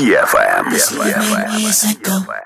DFM. DFM. DFM.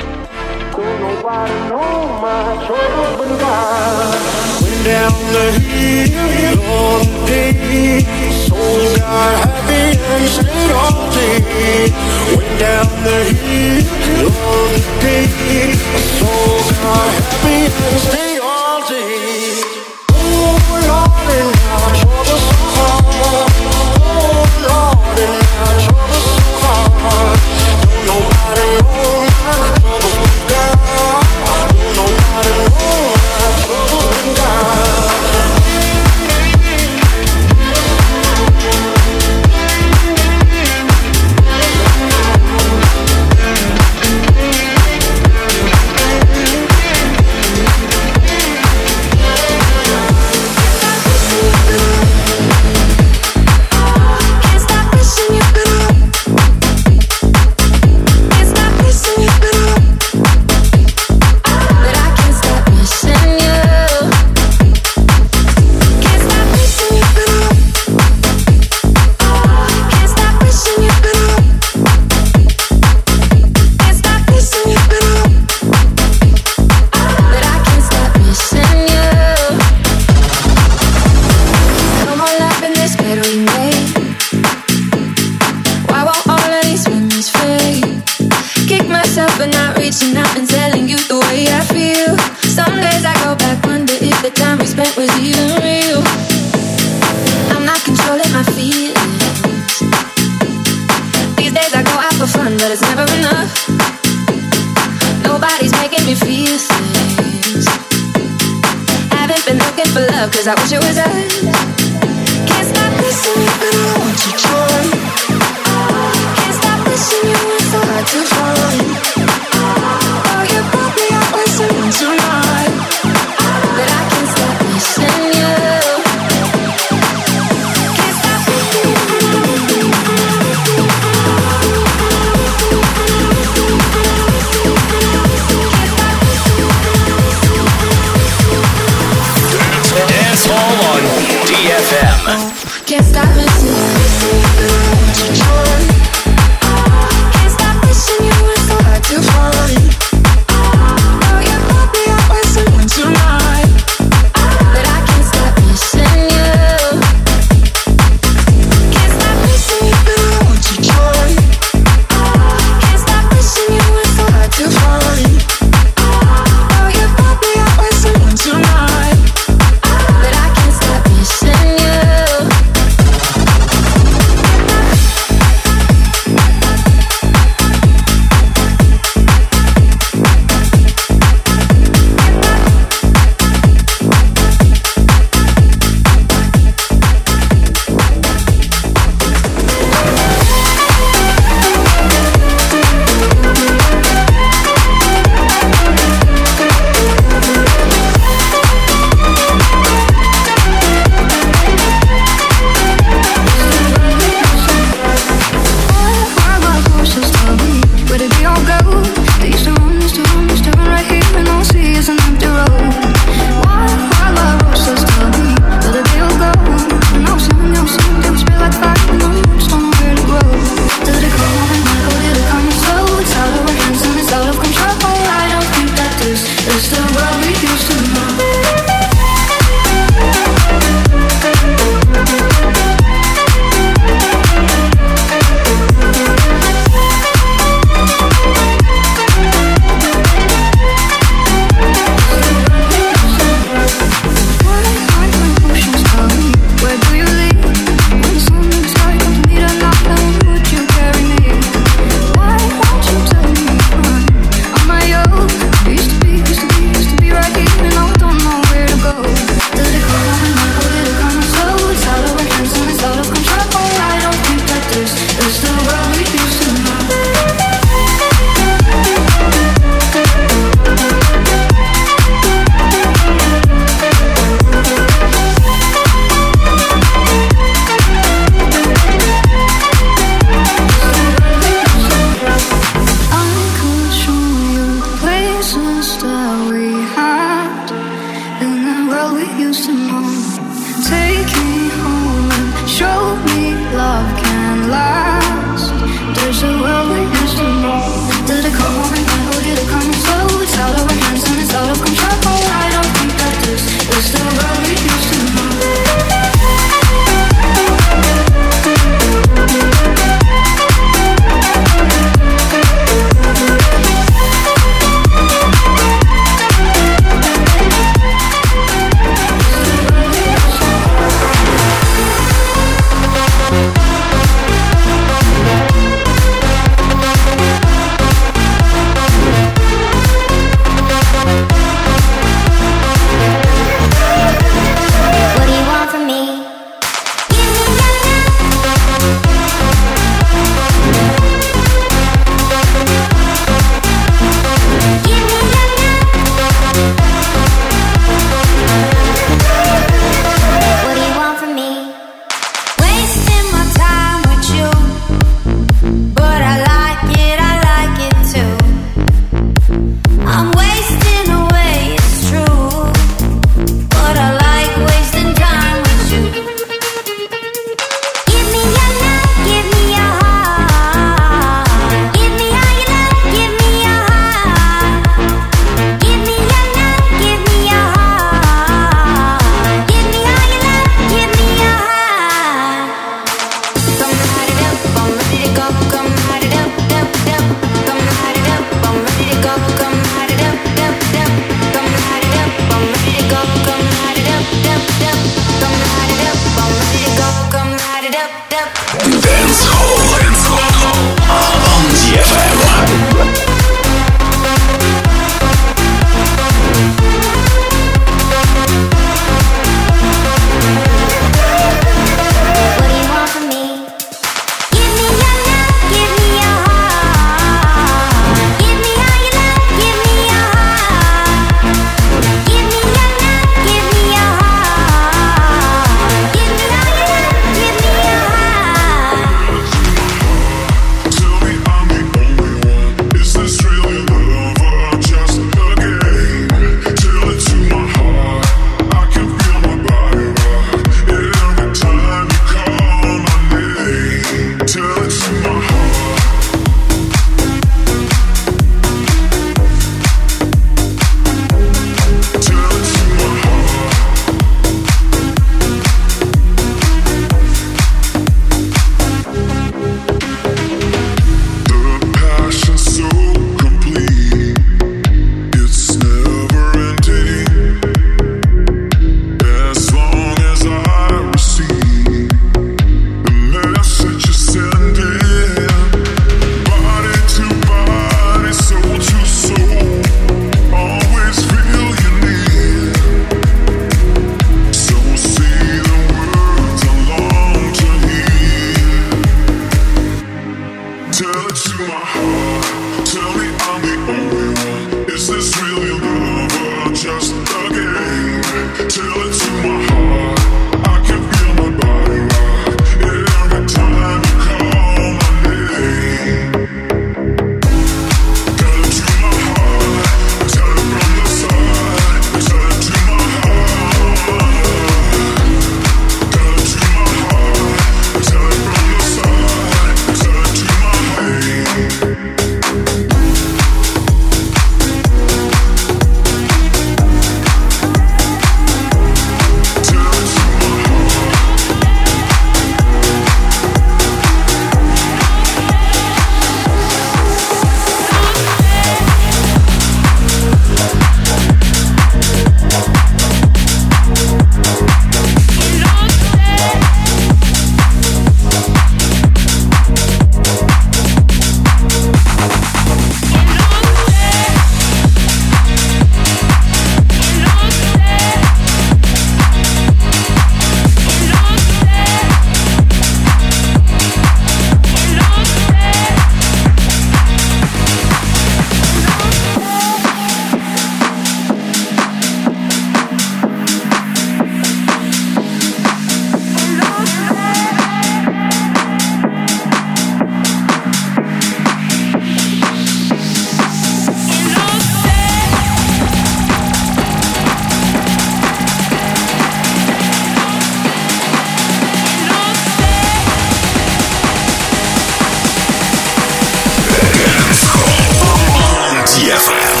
He's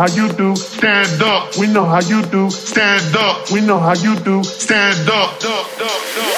how you do. Stand up. We know how you do. Stand up. We know how you do. Stand up. up.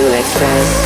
to express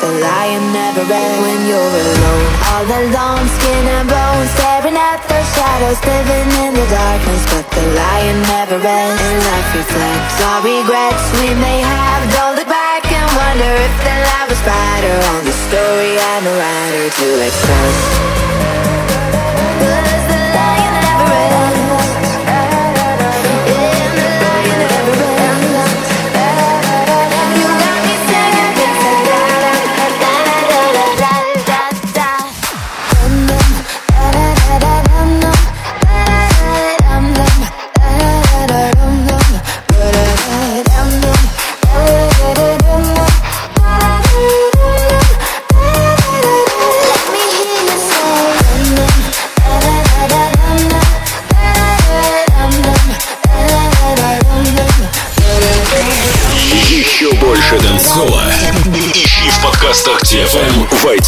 The lion never ends. When you're alone All alone, skin and bones, Staring at the shadows Living in the darkness. But the lion never ends. And life reflects our regrets. We may have Don't look back and wonder If the life was brighter On the story I'm a writer to express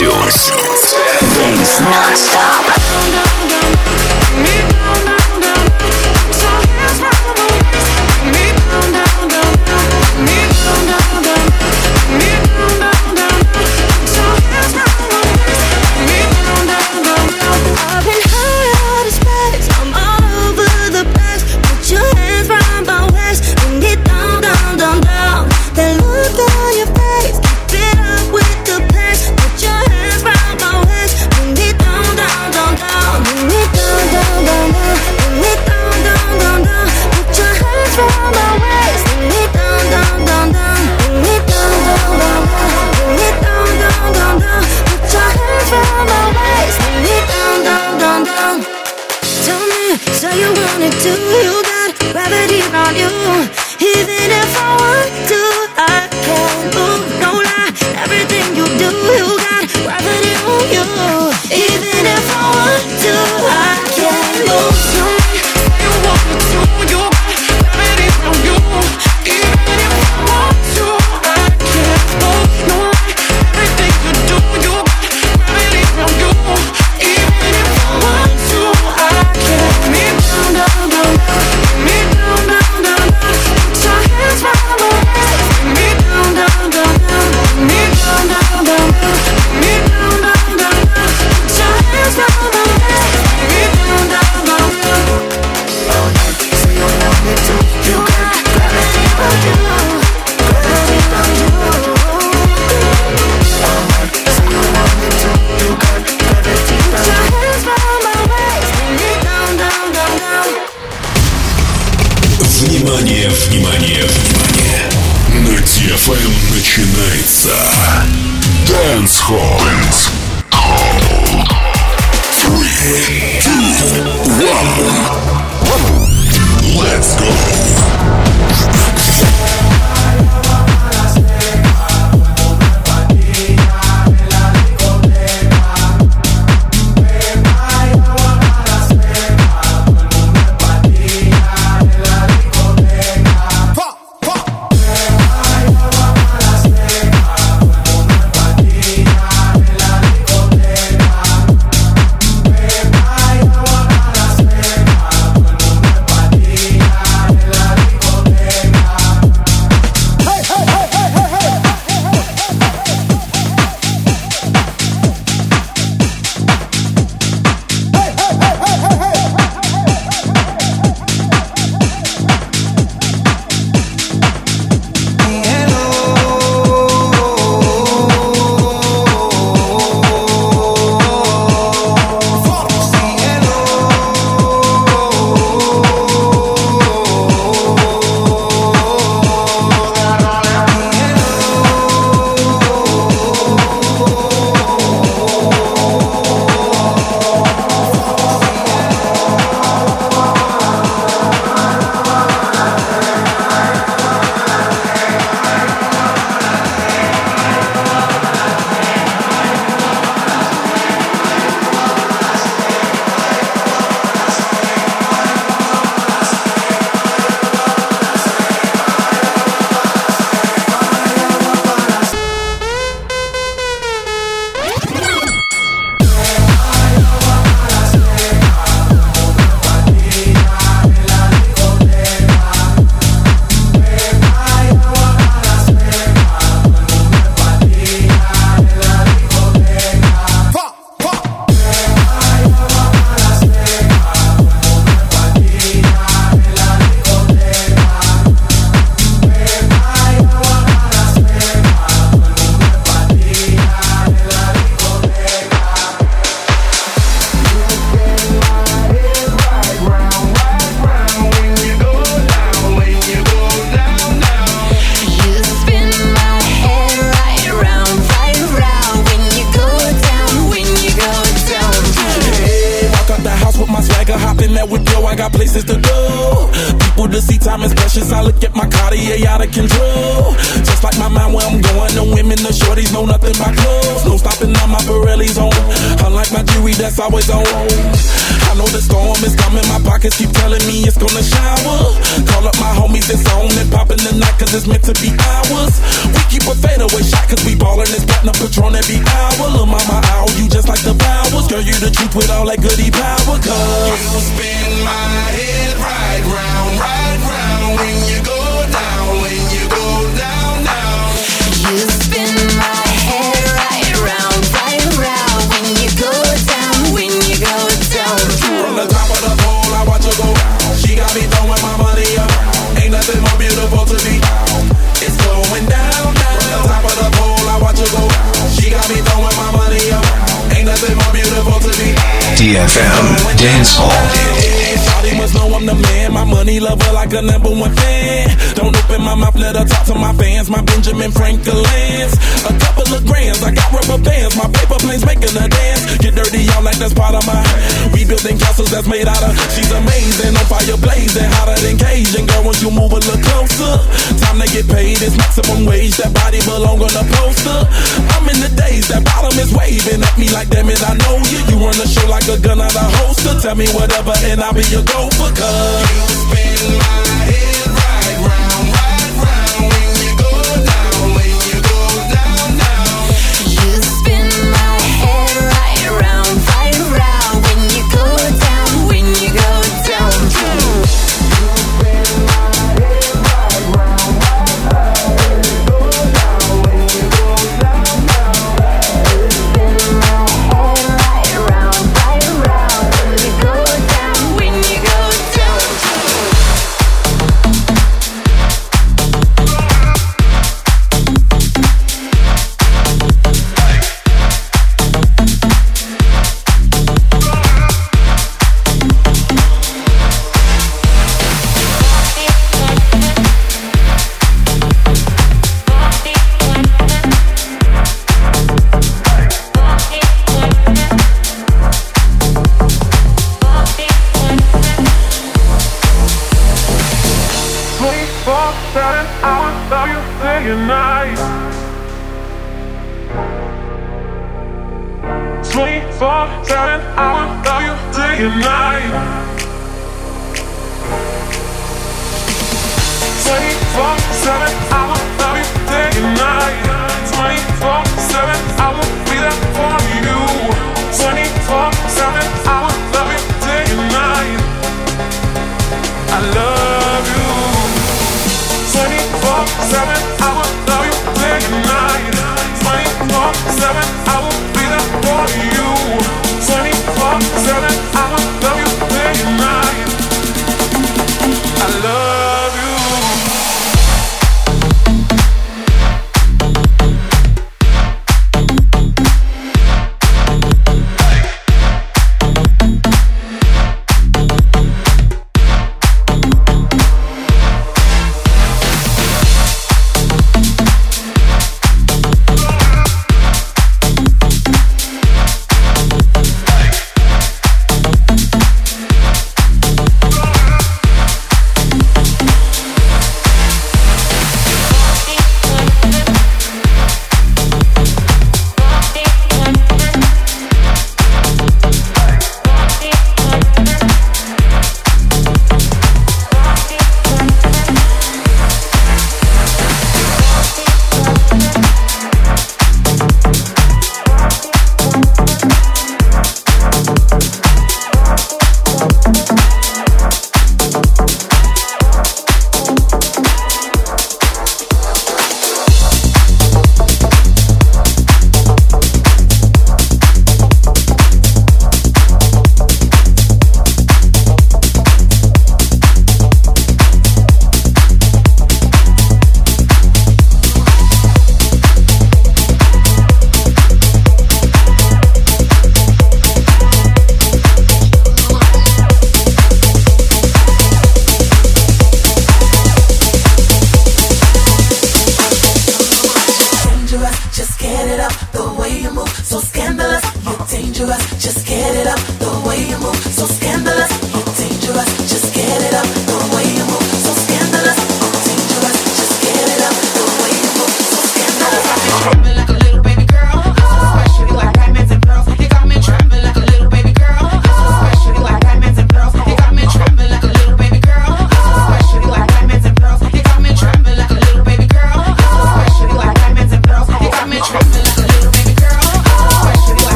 iTunes.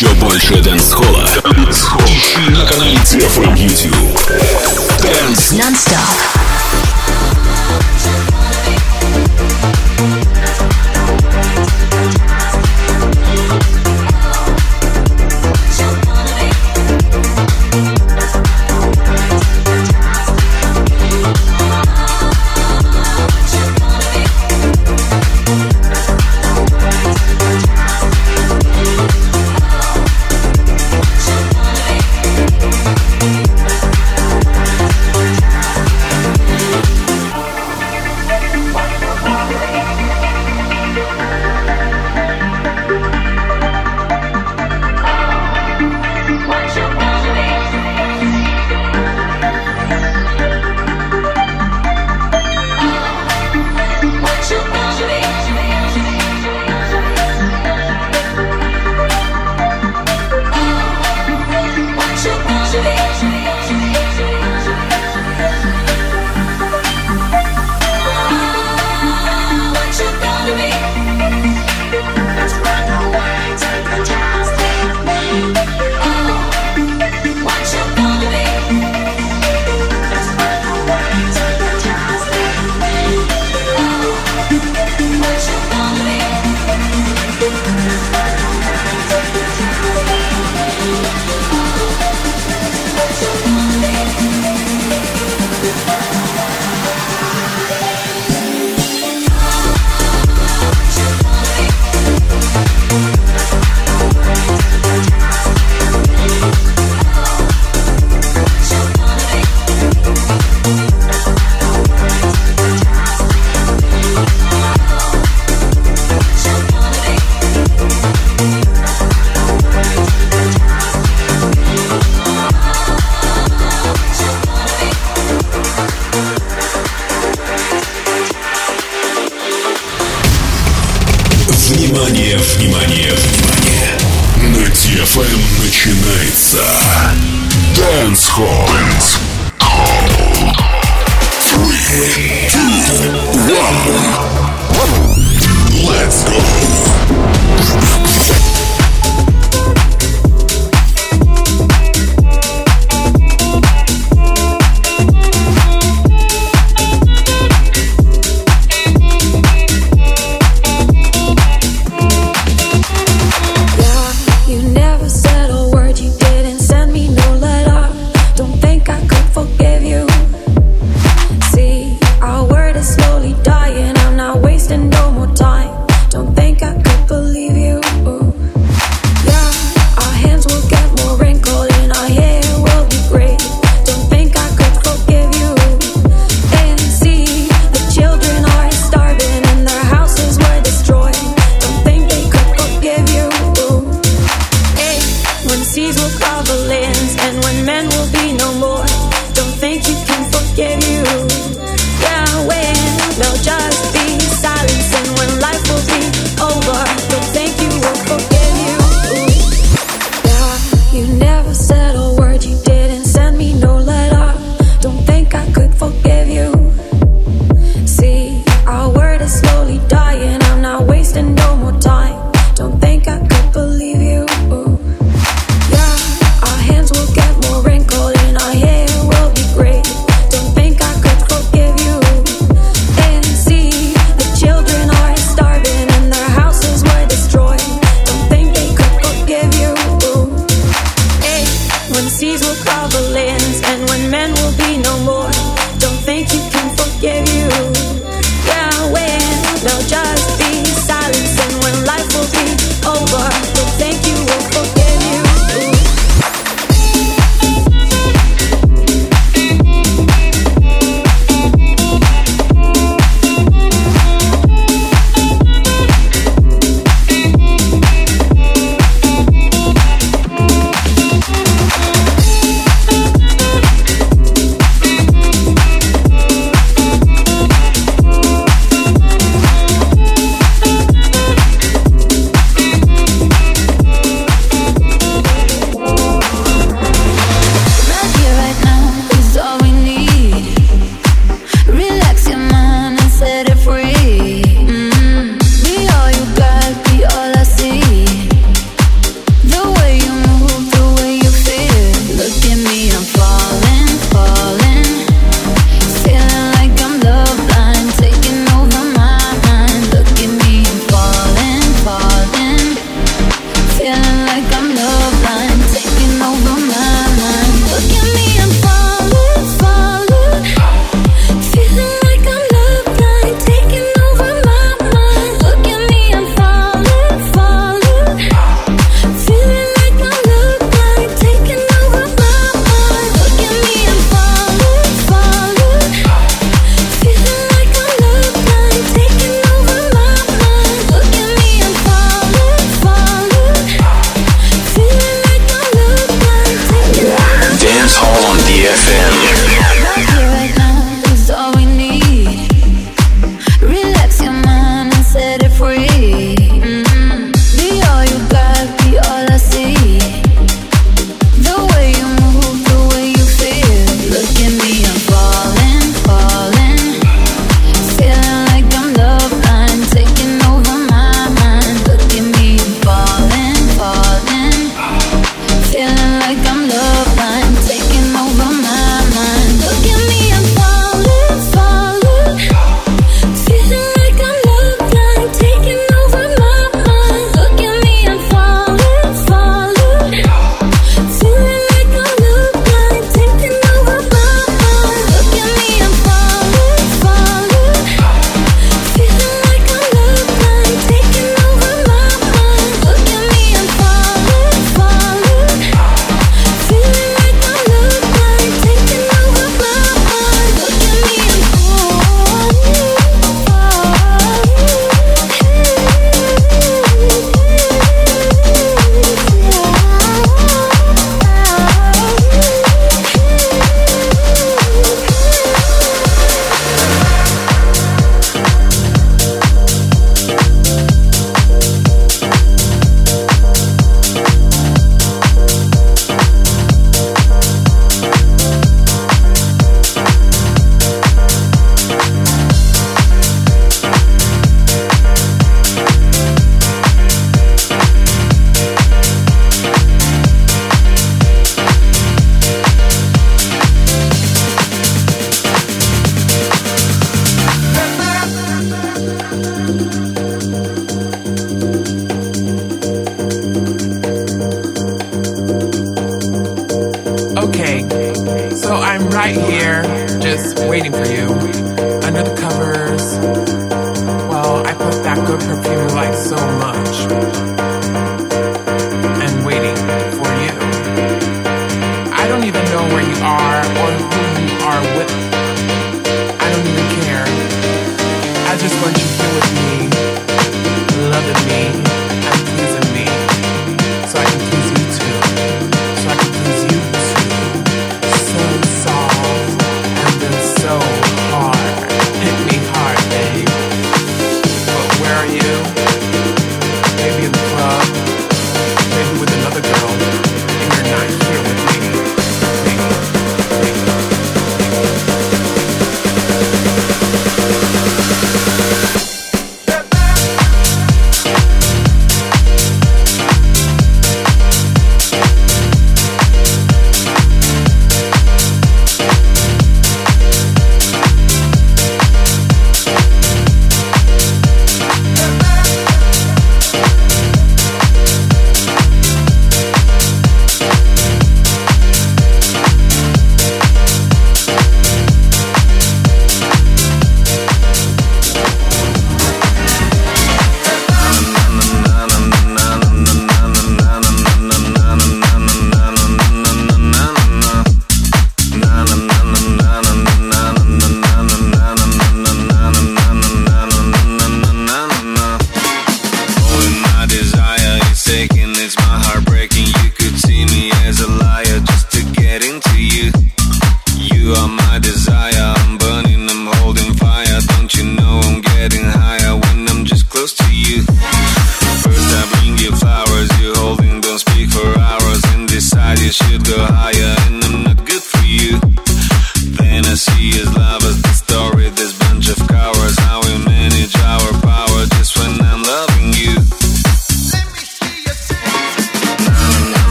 Еще больше дэнс-холла. На канале DFM YouTube. Dance Non-stop.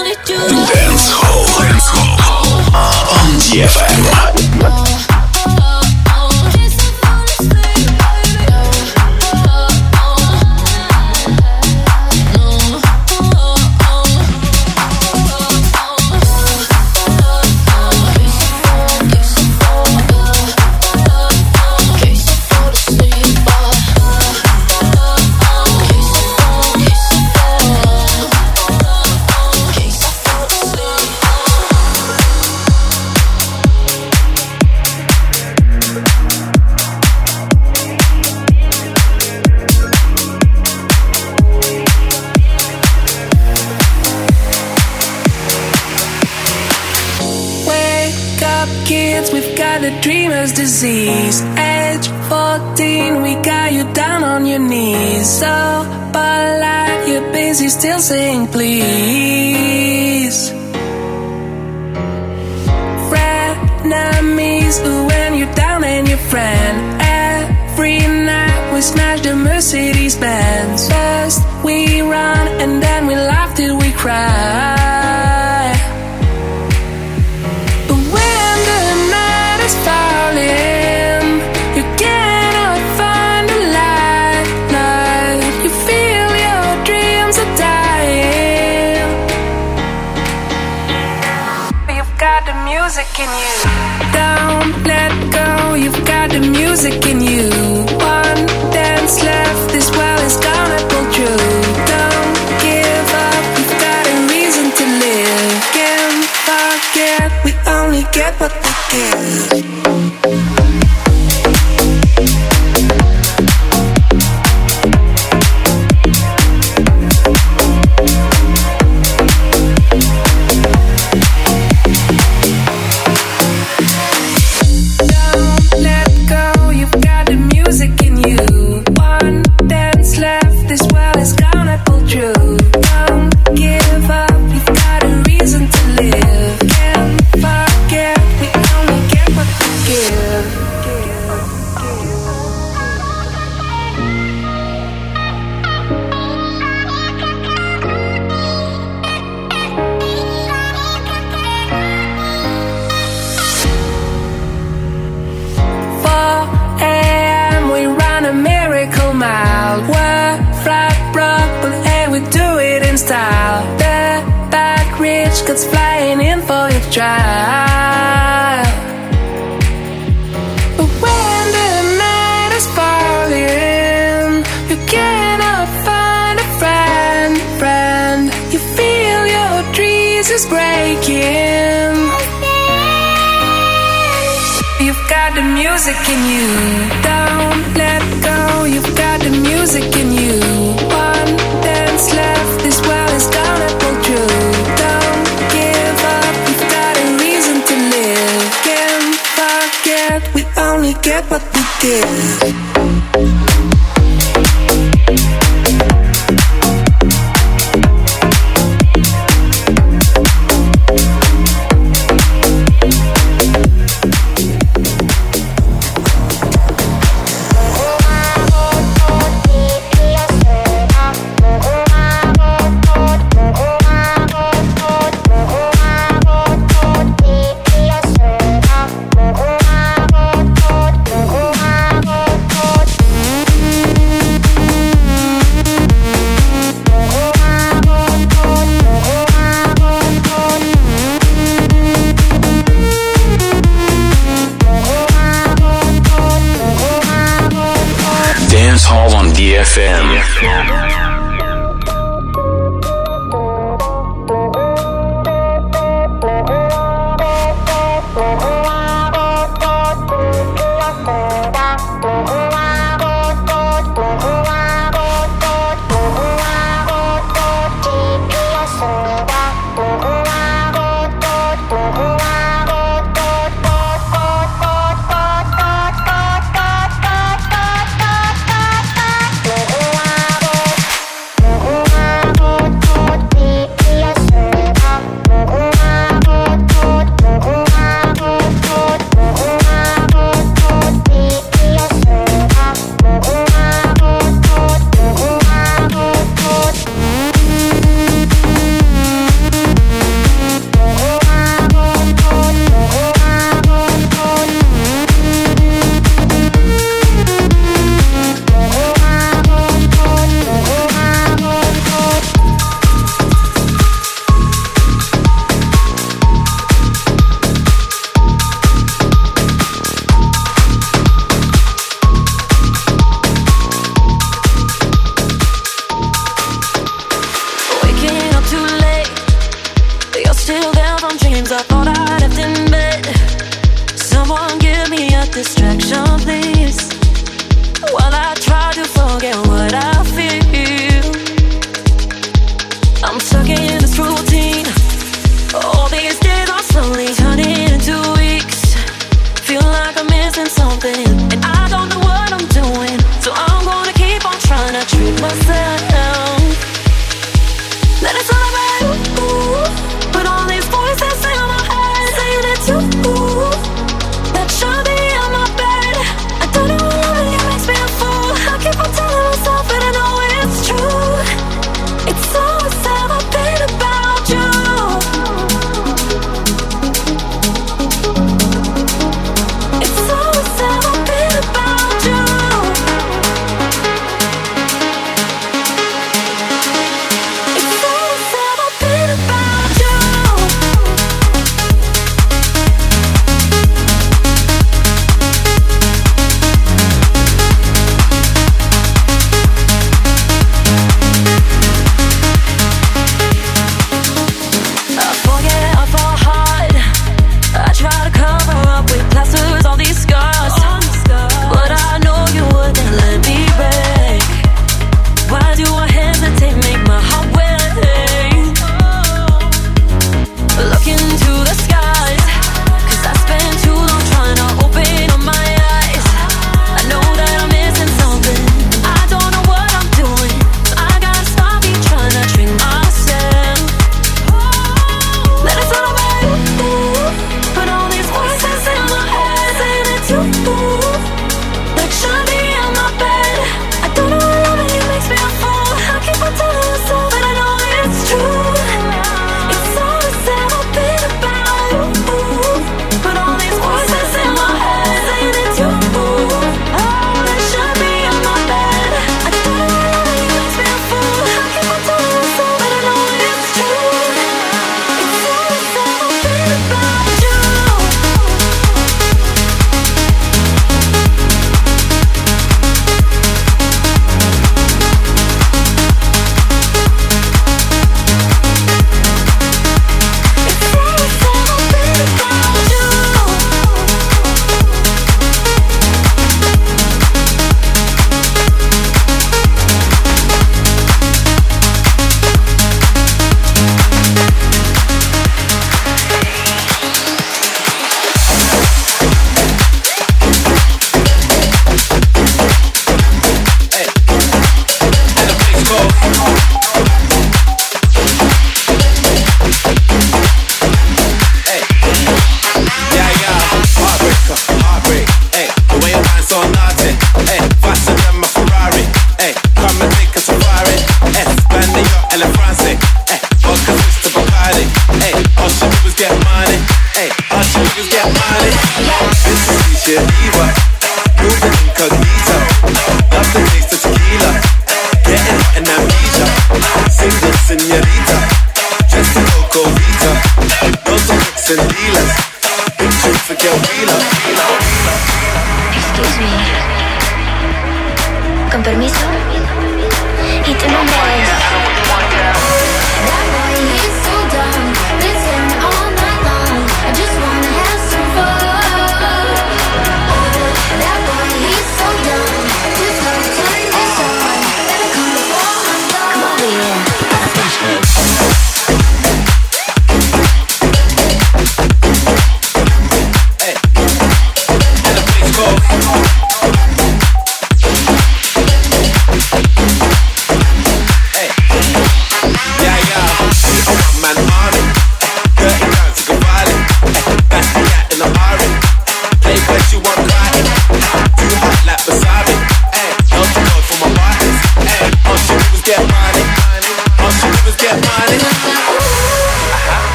Dance Hall. Dance Hall. On DFM. Still saying please. What Still down from dreams I thought I left in bed. Someone give me a distraction, please.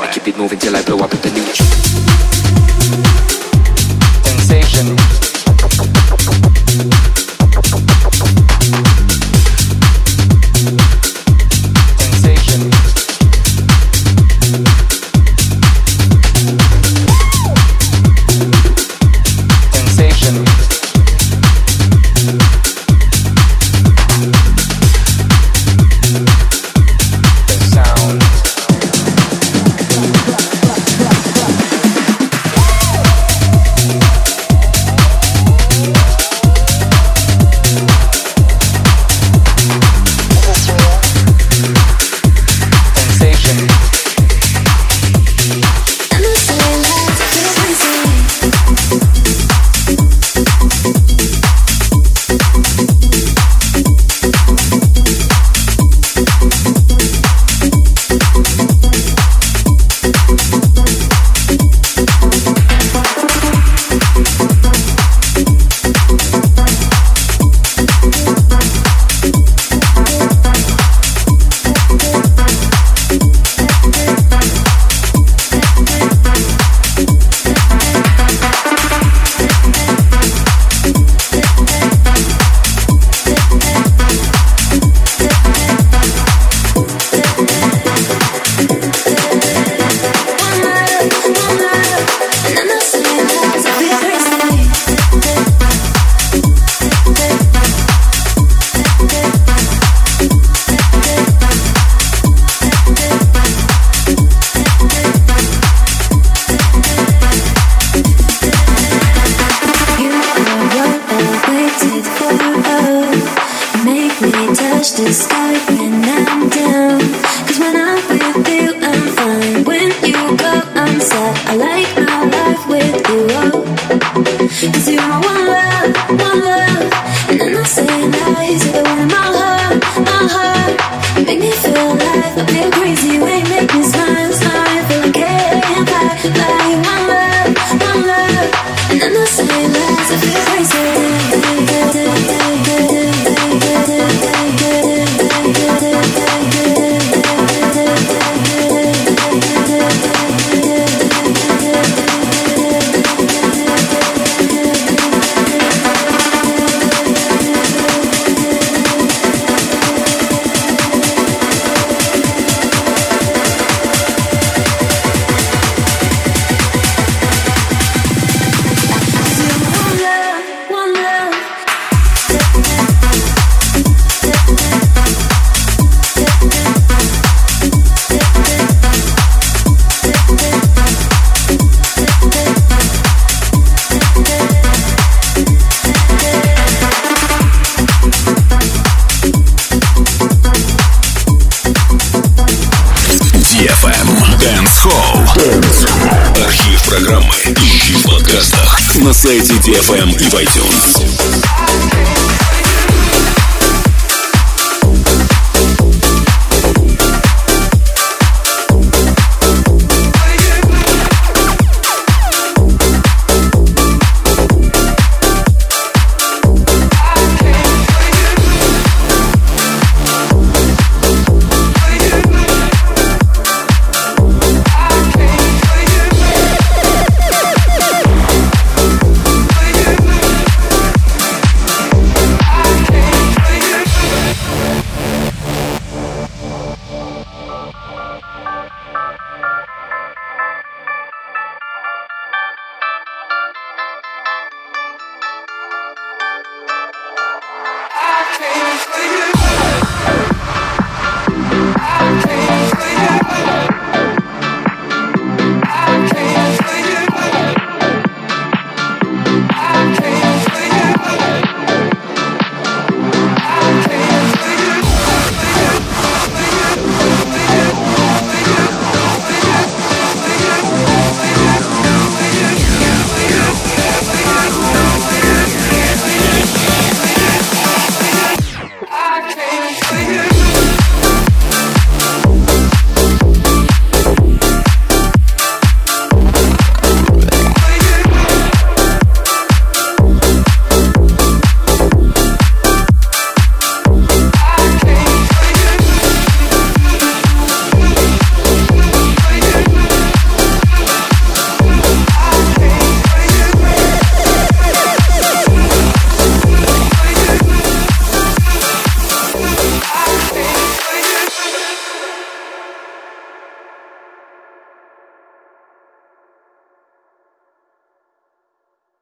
I keep it moving till I blow up the new. Sensation.